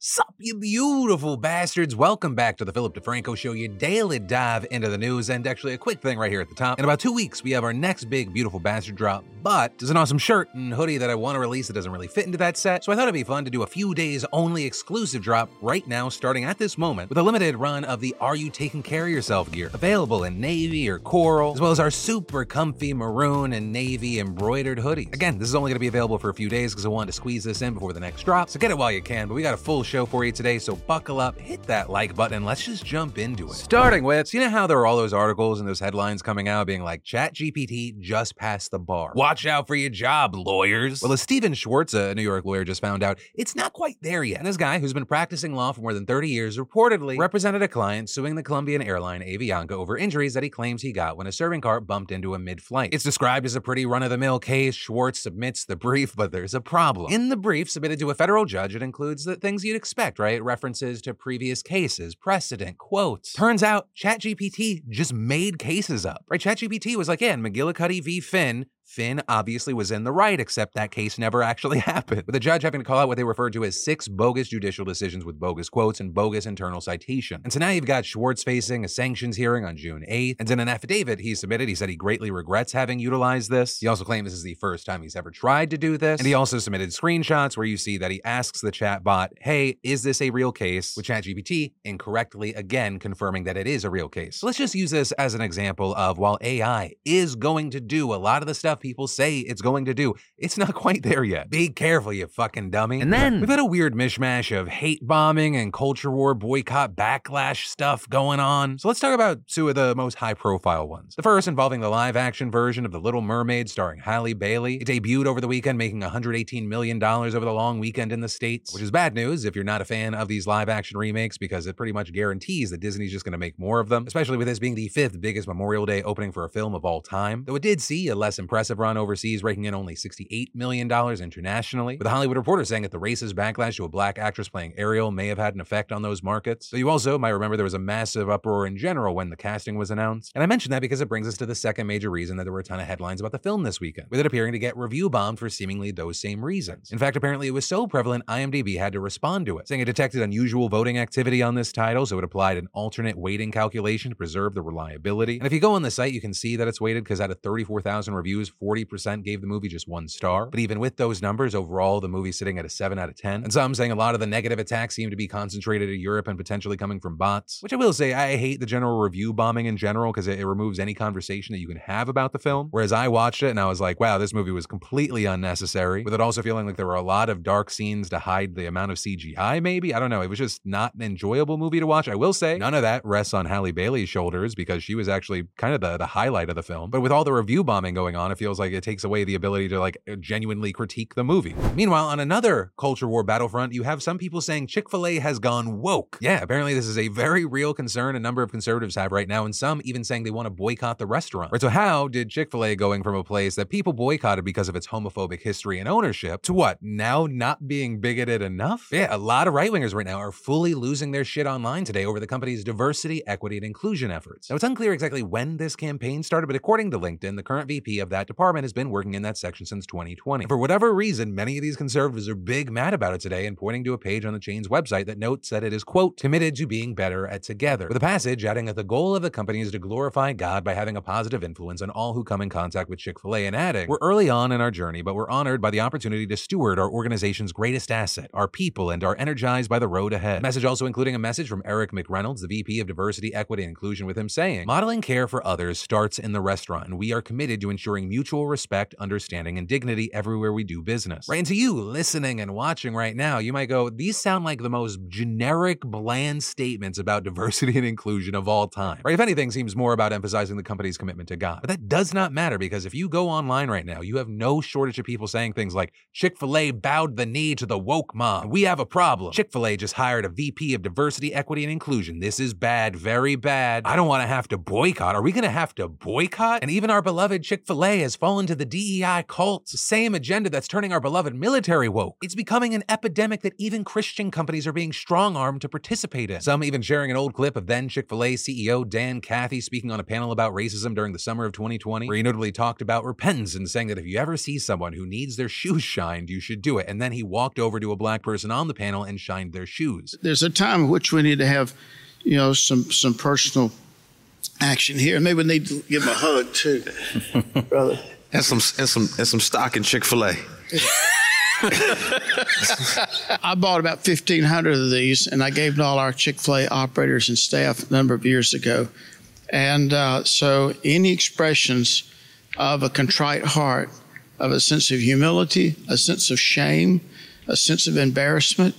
Sup, you beautiful bastards. Welcome back to the Philip DeFranco Show, your daily dive into the news. And actually, a quick thing right here at the top. In about two weeks, we have our next big, beautiful bastard drop. But there's an awesome shirt and hoodie that I want to release that doesn't really fit into that set. So I thought it'd be fun to do a few days only exclusive drop right now, starting at this moment, with a limited run of the Are You Taking Care of Yourself gear, available in navy or coral, as well as our super comfy maroon and navy embroidered hoodies. Again, this is only going to be available for a few days because I wanted to squeeze this in before the next drop. So get it while you can. But we got a full show for you today, so buckle up, hit that like button, and let's just jump into it. Starting with, you know how there are all those articles and those headlines coming out being like, ChatGPT just passed the bar. Watch out for your job, lawyers. Well, as Steven Schwartz, a New York lawyer, just found out, it's not quite there yet. And this guy, who's been practicing law for more than 30 years, reportedly represented a client suing the Colombian airline Avianca over injuries that he claims he got when a serving cart bumped into him mid flight. It's described as a pretty run of the mill case. Schwartz submits the brief, but there's a problem. In the brief submitted to a federal judge, it includes the things you'd expect, right? References to previous cases, precedent, quotes. Turns out ChatGPT just made cases up, right? ChatGPT was like, yeah, in McGillicuddy v. Finn, Finn obviously was in the right, except that case never actually happened. With the judge having to call out what they referred to as six bogus judicial decisions with bogus quotes and bogus internal citation. And so now you've got Schwartz facing a sanctions hearing on June 8th. And in an affidavit he submitted, he said he greatly regrets having utilized this. He also claimed this is the first time he's ever tried to do this. And he also submitted screenshots where you see that he asks the chatbot, hey, is this a real case? With ChatGPT incorrectly again confirming that it is a real case. So let's just use this as an example of while AI is going to do a lot of the stuff people say it's going to do. It's not quite there yet. Be careful, you fucking dummy. And then we've had a weird mishmash of hate bombing and culture war boycott backlash stuff going on. So let's talk about two of the most high profile ones. The first involving the live action version of The Little Mermaid starring Halle Bailey. It debuted over the weekend, making $118 million over the long weekend in the States, which is bad news if you're not a fan of these live action remakes because it pretty much guarantees that Disney's just going to make more of them, especially with this being the fifth biggest Memorial Day opening for a film of all time. Though it did see a less impressive run overseas, raking in only $68 million internationally, with the Hollywood Reporter saying that the racist backlash to a black actress playing Ariel may have had an effect on those markets. So you also might remember there was a massive uproar in general when the casting was announced. And I mention that because it brings us to the second major reason that there were a ton of headlines about the film this weekend, with it appearing to get review bombed for seemingly those same reasons. In fact, apparently it was so prevalent, IMDb had to respond to it, saying it detected unusual voting activity on this title, so it applied an alternate weighting calculation to preserve the reliability. And if you go on the site, you can see that it's weighted because out of 34,000 reviews, 40% gave the movie just one star. But even with those numbers, overall, the movie's sitting at a 7 out of 10. And some saying a lot of the negative attacks seem to be concentrated in Europe and potentially coming from bots, which I will say, I hate the general review bombing in general because it, it removes any conversation that you can have about the film. Whereas I watched it and I was like, wow, this movie was completely unnecessary, with it also feeling like there were a lot of dark scenes to hide the amount of CGI, maybe. I don't know. It was just not an enjoyable movie to watch. I will say, none of that rests on Halle Bailey's shoulders because she was actually kind of the, the highlight of the film. But with all the review bombing going on, it feels like it takes away the ability to like uh, genuinely critique the movie. Meanwhile, on another culture war battlefront, you have some people saying Chick fil A has gone woke. Yeah, apparently this is a very real concern a number of conservatives have right now, and some even saying they want to boycott the restaurant. Right, so, how did Chick fil A going from a place that people boycotted because of its homophobic history and ownership to what, now not being bigoted enough? Yeah, a lot of right wingers right now are fully losing their shit online today over the company's diversity, equity, and inclusion efforts. Now, it's unclear exactly when this campaign started, but according to LinkedIn, the current VP of that department has been working in that section since 2020. For whatever reason, many of these conservatives are big mad about it today and pointing to a page on the chain's website that notes that it is, quote, committed to being better at together, with a passage adding that the goal of the company is to glorify God by having a positive influence on all who come in contact with Chick fil A, and adding, we're early on in our journey, but we're honored by the opportunity to steward our organization's greatest asset, our people, and are energized by the road ahead. Message also including a message from Eric McReynolds, the VP of Diversity, Equity, and Inclusion, with him saying, modeling care for others starts in the restaurant, and we are committed to ensuring mutual respect, understanding, and dignity everywhere we do business. Right, and to you listening and watching right now, you might go, these sound like the most generic, bland statements about diversity and inclusion of all time. Right? If anything, seems more about emphasizing the company's commitment to God. But that does not matter because if you go online right now, you have no shortage of people saying things like Chick fil A bowed the knee to the woke mob. We have a problem. Chick fil A just hired a VP of diversity, equity, and inclusion. This is bad, very bad. I don't want to have to boycott. Are we going to have to boycott? And even our beloved Chick fil A has fallen to the DEI cult. Same agenda that's turning our beloved military woke. It's becoming an epidemic that even Christian companies are being strong armed to participate in. Some even sharing an old clip of then Chick fil A CEO Dan Cathy speaking on a panel about racism during the summer of 2020, where he notably talked about repentance and saying that if you ever see someone who needs their shoes shined, you should do it. And then he walked over to a black person on the panel and shined their shoes. There's a time in which we need to have, you know, some some personal action here. Maybe we need to give him a hug too, brother. And some and some and some stock in Chick Fil A. I bought about 1,500 of these, and I gave them to all our Chick fil A operators and staff a number of years ago. And uh, so, any expressions of a contrite heart, of a sense of humility, a sense of shame, a sense of embarrassment,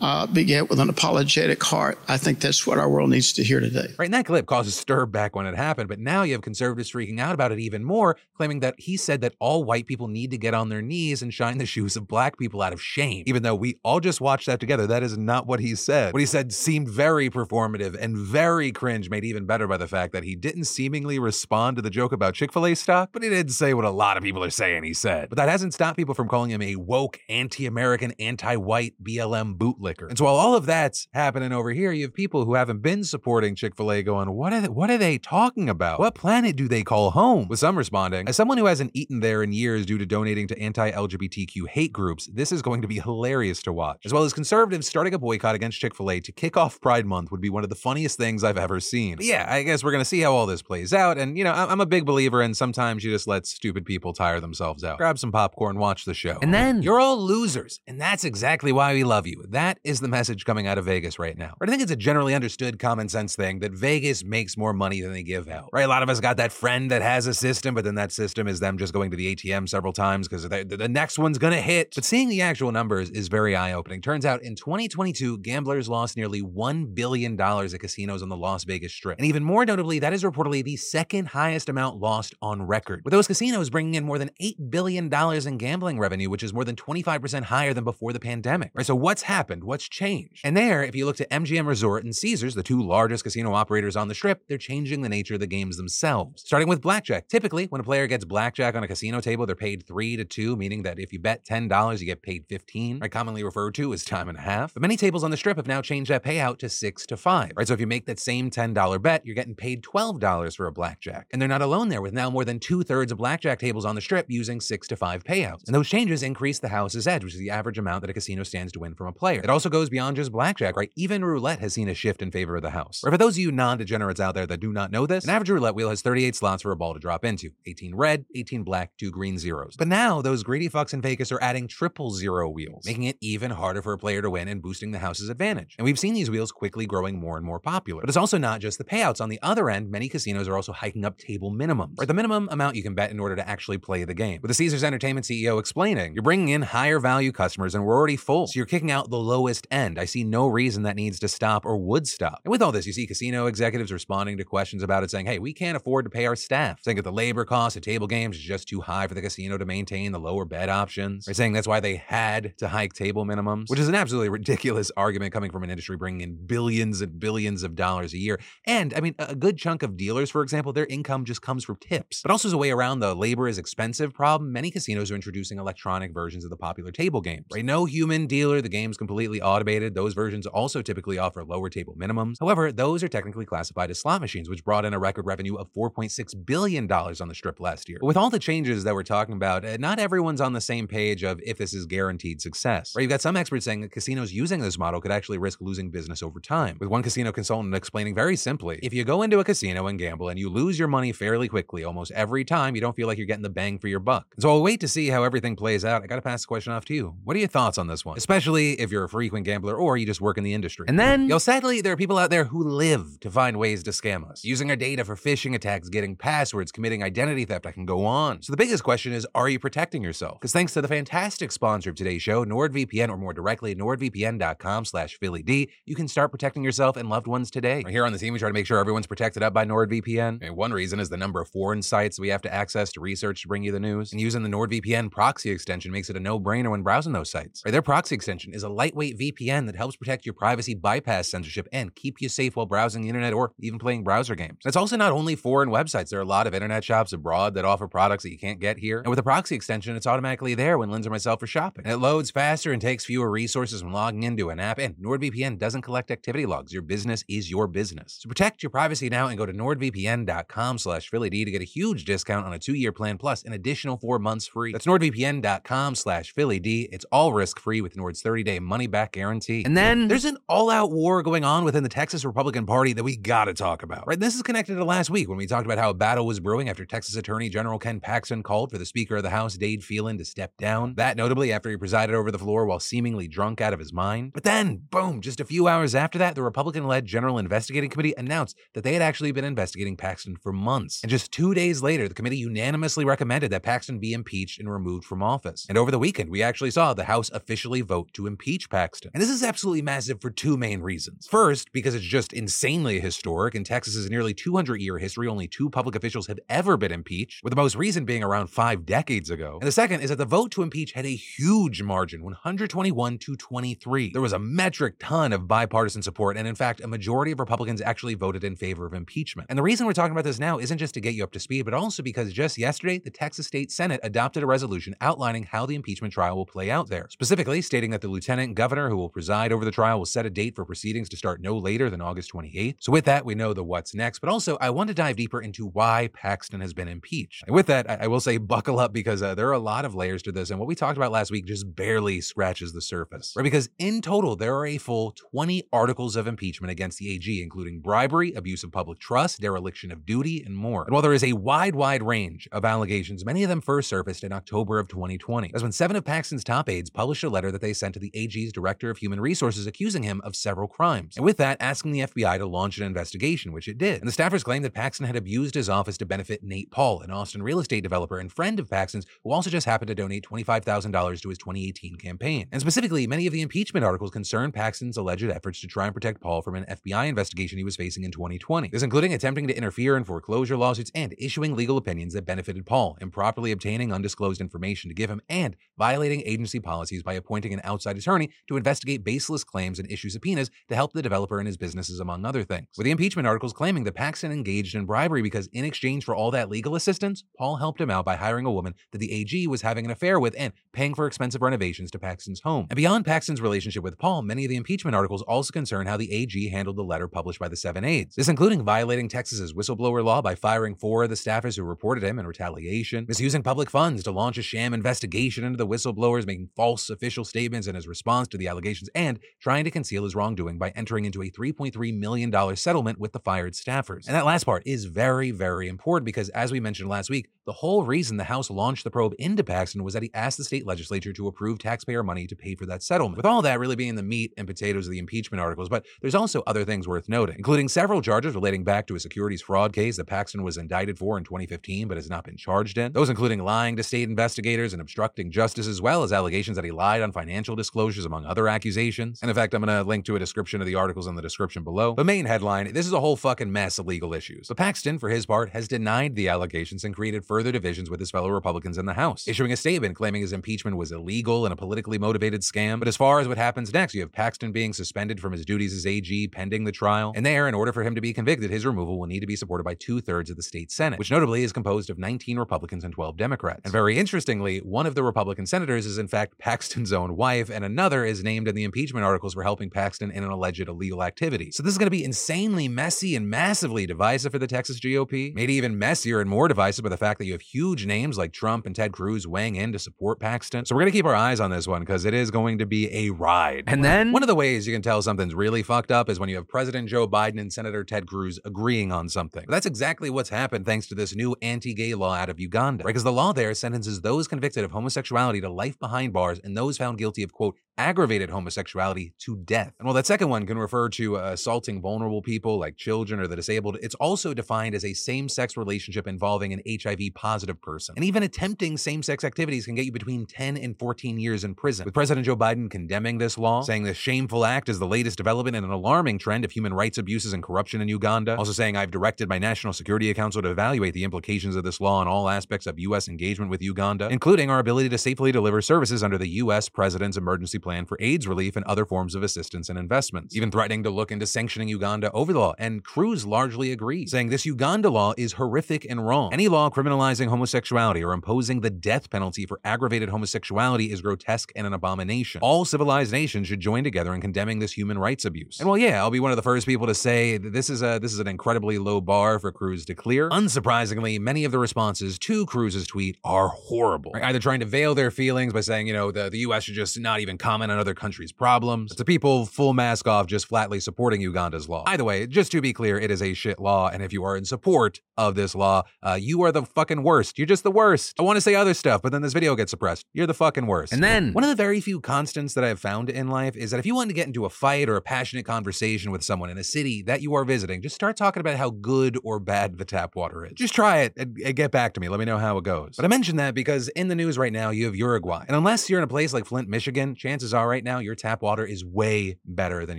uh, with an apologetic heart. I think that's what our world needs to hear today. Right, and that clip caused a stir back when it happened, but now you have conservatives freaking out about it even more, claiming that he said that all white people need to get on their knees and shine the shoes of black people out of shame. Even though we all just watched that together, that is not what he said. What he said seemed very performative and very cringe, made even better by the fact that he didn't seemingly respond to the joke about Chick fil A stock, but he did say what a lot of people are saying he said. But that hasn't stopped people from calling him a woke, anti American, anti white BLM bootleg liquor. And so while all of that's happening over here, you have people who haven't been supporting Chick-fil-A going, what are they, what are they talking about? What planet do they call home? With some responding, as someone who hasn't eaten there in years due to donating to anti-LGBTQ hate groups, this is going to be hilarious to watch. As well as conservatives starting a boycott against Chick-fil-A to kick off Pride Month would be one of the funniest things I've ever seen. But yeah, I guess we're going to see how all this plays out. And, you know, I'm a big believer in sometimes you just let stupid people tire themselves out. Grab some popcorn, watch the show. And then you're all losers. And that's exactly why we love you. That is the message coming out of Vegas right now. I think it's a generally understood common sense thing that Vegas makes more money than they give out. Right? A lot of us got that friend that has a system, but then that system is them just going to the ATM several times because the, the next one's going to hit. But seeing the actual numbers is very eye opening. Turns out in 2022, gamblers lost nearly $1 billion at casinos on the Las Vegas Strip. And even more notably, that is reportedly the second highest amount lost on record, with those casinos bringing in more than $8 billion in gambling revenue, which is more than 25% higher than before the pandemic. Right? So what's happened? What's changed? And there, if you look to MGM Resort and Caesars, the two largest casino operators on the strip, they're changing the nature of the games themselves. Starting with blackjack. Typically, when a player gets blackjack on a casino table, they're paid three to two, meaning that if you bet $10, you get paid 15, right? Commonly referred to as time and a half. But many tables on the strip have now changed that payout to six to five, right? So if you make that same $10 bet, you're getting paid $12 for a blackjack. And they're not alone there, with now more than two thirds of blackjack tables on the strip using six to five payouts. And those changes increase the house's edge, which is the average amount that a casino stands to win from a player. It also goes beyond just blackjack, right? Even roulette has seen a shift in favor of the house. Or for those of you non-degenerates out there that do not know this, an average roulette wheel has 38 slots for a ball to drop into. 18 red, 18 black, 2 green zeros. But now, those greedy fucks in Vegas are adding triple zero wheels, making it even harder for a player to win and boosting the house's advantage. And we've seen these wheels quickly growing more and more popular. But it's also not just the payouts. On the other end, many casinos are also hiking up table minimums, or the minimum amount you can bet in order to actually play the game. With the Caesars Entertainment CEO explaining, you're bringing in higher value customers and we're already full, so you're kicking out the lowest end. I see no reason that needs to stop or would stop. And with all this, you see casino executives responding to questions about it saying, hey, we can't afford to pay our staff. Saying that the labor cost of table games is just too high for the casino to maintain the lower bet options. They're saying that's why they had to hike table minimums, which is an absolutely ridiculous argument coming from an industry bringing in billions and billions of dollars a year. And I mean, a good chunk of dealers, for example, their income just comes from tips. But also as a way around the labor is expensive problem, many casinos are introducing electronic versions of the popular table games. Right? No human dealer, the game's completely automated. Those versions also typically offer lower table minimums. However, those are technically classified as slot machines, which brought in a record revenue of $4.6 billion on the strip last year. But with all the changes that we're talking about, uh, not everyone's on the same page of if this is guaranteed success. Right? You've got some experts saying that casinos using this model could actually risk losing business over time. With one casino consultant explaining very simply, if you go into a casino and gamble and you lose your money fairly quickly almost every time, you don't feel like you're getting the bang for your buck. So I'll wait to see how everything plays out. I gotta pass the question off to you. What are your thoughts on this one? Especially if you're a frequent gambler or you just work in the industry. And then, yo, sadly, there are people out there who live to find ways to scam us, using our data for phishing attacks, getting passwords, committing identity theft. I can go on. So the biggest question is, are you protecting yourself? Because thanks to the fantastic sponsor of today's show, NordVPN, or more directly, nordvpn.com slash PhillyD, you can start protecting yourself and loved ones today. Here on the team, we try to make sure everyone's protected up by NordVPN. And one reason is the number of foreign sites we have to access to research to bring you the news. And using the NordVPN proxy extension makes it a no-brainer when browsing those sites. Right, their proxy extension is a lightweight VPN that helps protect your privacy, bypass censorship, and keep you safe while browsing the internet or even playing browser games. It's also not only foreign websites. There are a lot of internet shops abroad that offer products that you can't get here. And with a proxy extension, it's automatically there when Lindsay or myself are shopping. And it loads faster and takes fewer resources when logging into an app. And NordVPN doesn't collect activity logs. Your business is your business. So protect your privacy now and go to nordvpn.com slash PhillyD to get a huge discount on a two-year plan plus an additional four months free. That's nordvpn.com slash PhillyD. It's all risk-free with Nord's 30-day money-back guarantee. And then there's an all-out war going on within the Texas Republican Party that we gotta talk about. Right? This is connected to last week when we talked about how a battle was brewing after Texas Attorney General Ken Paxton called for the Speaker of the House, Dade Phelan, to step down. That notably after he presided over the floor while seemingly drunk out of his mind. But then, boom, just a few hours after that, the Republican-led General Investigating Committee announced that they had actually been investigating Paxton for months. And just two days later, the committee unanimously recommended that Paxton be impeached and removed from office. And over the weekend, we actually saw the House officially vote to impeach Paxton. And this is absolutely massive for two main reasons. First, because it's just insanely historic. In Texas's nearly 200 year history, only two public officials have ever been impeached, with the most recent being around five decades ago. And the second is that the vote to impeach had a huge margin 121 to 23. There was a metric ton of bipartisan support, and in fact, a majority of Republicans actually voted in favor of impeachment. And the reason we're talking about this now isn't just to get you up to speed, but also because just yesterday, the Texas State Senate adopted a resolution outlining how the impeachment trial will play out there, specifically stating that the lieutenant governor who will preside over the trial will set a date for proceedings to start no later than August 28th. So with that, we know the what's next, but also I want to dive deeper into why Paxton has been impeached. And with that, I, I will say buckle up because uh, there are a lot of layers to this, and what we talked about last week just barely scratches the surface, right? Because in total, there are a full 20 articles of impeachment against the AG, including bribery, abuse of public trust, dereliction of duty, and more. And while there is a wide, wide range of allegations, many of them first surfaced in October of 2020. That's when seven of Paxton's top aides published a letter that they sent to the AG's director of human resources accusing him of several crimes. And with that, asking the FBI to launch an investigation, which it did. And the staffers claimed that Paxton had abused his office to benefit Nate Paul, an Austin real estate developer and friend of Paxton's, who also just happened to donate $25,000 to his 2018 campaign. And specifically, many of the impeachment articles concern Paxton's alleged efforts to try and protect Paul from an FBI investigation he was facing in 2020. This including attempting to interfere in foreclosure lawsuits and issuing legal opinions that benefited Paul, improperly obtaining undisclosed information to give him, and violating agency policies by appointing an outside attorney to investigate baseless claims and issue subpoenas to help the developer and his businesses, among other things. With the impeachment articles claiming that Paxton engaged in bribery because, in exchange for all that legal assistance, Paul helped him out by hiring a woman that the AG was having an affair with and paying for expensive renovations to Paxton's home. And beyond Paxton's relationship with Paul, many of the impeachment articles also concern how the AG handled the letter published by the seven aides. This including violating Texas's whistleblower law by firing four of the staffers who reported him in retaliation, misusing public funds to launch a sham investigation into the whistleblowers, making false official statements in his response to the allegations, and trying to conceal his wrongdoing by entering into a $3.3 million settlement with the fired staffers. And that last part is very, very important because, as we mentioned last week, the whole reason the House launched the probe into Paxton was that he asked the state legislature to approve taxpayer money to pay for that settlement. With all that really being the meat and potatoes of the impeachment articles, but there's also other things worth noting, including several charges relating back to a securities fraud case that Paxton was indicted for in 2015 but has not been charged in. Those including lying to state investigators and obstructing justice, as well as allegations that he lied on financial disclosures, among other accusations. And in fact, I'm going to link to a description of the articles in the description below. The main headline this is a whole fucking mess of legal issues. But Paxton, for his part, has denied the allegations and created further divisions with his fellow Republicans in the House, issuing a statement claiming his impeachment was illegal and a politically motivated scam. But as far as what happens next, you have Paxton being suspended from his duties as AG pending the trial. And there, in order for him to be convicted, his removal will need to be supported by two thirds of the state Senate, which notably is composed of 19 Republicans and 12 Democrats. And very interestingly, one of the Republican senators is in fact Paxton's own wife, and another is named in the impeachment articles for helping Paxton in an alleged illegal activity. So this is going to be insanely messy and massively divisive for the Texas GOP. Made even messier and more divisive by the fact that you have huge names like Trump and Ted Cruz weighing in to support Paxton. So we're going to keep our eyes on this one because it is going to be a ride. And then one of the ways you can tell something's really fucked up is when you have President Joe Biden and Senator Ted Cruz agreeing on something. But that's exactly what's happened thanks to this new anti-gay law out of Uganda. Right? Because the law there sentences those convicted of homosexuality to life behind bars and those found guilty of quote aggravated homosexuality to death. And while that second one can refer to uh, assaulting vulnerable people like children or the disabled, it's also defined as a same sex relationship involving an HIV positive person. And even attempting same sex activities can get you between 10 and 14 years in prison. With President Joe Biden condemning this law, saying this shameful act is the latest development in an alarming trend of human rights abuses and corruption in Uganda, also saying I've directed my National Security Council to evaluate the implications of this law on all aspects of U.S. engagement with Uganda, including our ability to safely deliver services under the U.S. President's Emergency Plan for AIDS relief and other forms of assistance and investments, even threatening to look into sanctioning Uganda over the law. And Cruz largely agreed, saying this Uganda law is horrific and wrong. Any law criminalizing homosexuality or imposing the death penalty for aggravated homosexuality is grotesque and an abomination. All civilized nations should join together in condemning this human rights abuse. And well, yeah, I'll be one of the first people to say that this is a this is an incredibly low bar for Cruz to clear. Unsurprisingly, many of the responses to Cruz's tweet are horrible. Right? Either trying to veil their feelings by saying, you know, the, the US should just not even comment on other countries' problems, to people full mask off just flatly supporting Uganda's law. Either way, just to be clear, it is a shit law, and if you are in support of this law, uh, you are the fucking worst. You're just the worst. I want to say other stuff, but then this video gets suppressed. You're the fucking worst. And then, one of the very few constants that I've found in life is that if you want to get into a fight or a passionate conversation with someone in a city that you are visiting, just start talking about how good or bad the tap water is. Just try it and, and get back to me. Let me know how it goes. But I mention that because in the news right now, you have Uruguay. And unless you're in a place like Flint, Michigan, chances are right now your tap water is way better than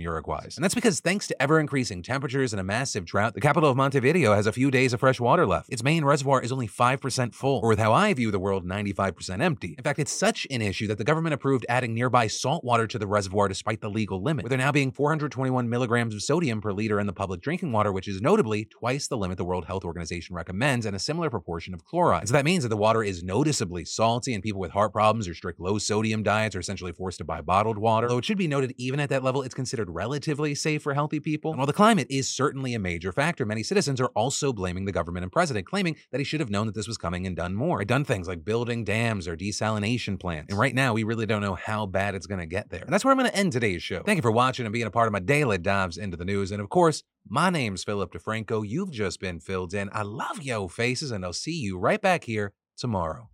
Uruguay's. And that's because thanks to ever increasing temperatures and a massive drought, the capital of Montevideo has a few days of fresh water left. Its main reservoir is only 5% full, or with how I view the world, 95% empty. In fact, it's such an issue that the government approved adding nearby salt water to the reservoir despite the legal limit, with there now being 421 milligrams of sodium per liter in the public drinking water, which is notably twice the limit the World Health Organization recommends, and a similar proportion of chloride. And so that means that the water is noticeably salty, and people with heart problems or strict low sodium diets are essentially forced to buy bottled water. Though it should be noted, even at that level, it's considered relatively safe for healthy people. And while the climate is certainly a major factor, many citizens are also blaming the government and president, claiming that he should have known that this was coming and done more. Done things like building dams or desalination plants. And right now, we really don't know how bad it's going to get there. And that's where I'm going to end today's show. Thank you for watching and being a part of my daily dives into the news. And of course, my name's Philip DeFranco. You've just been filled in. I love yo faces, and I'll see you right back here tomorrow.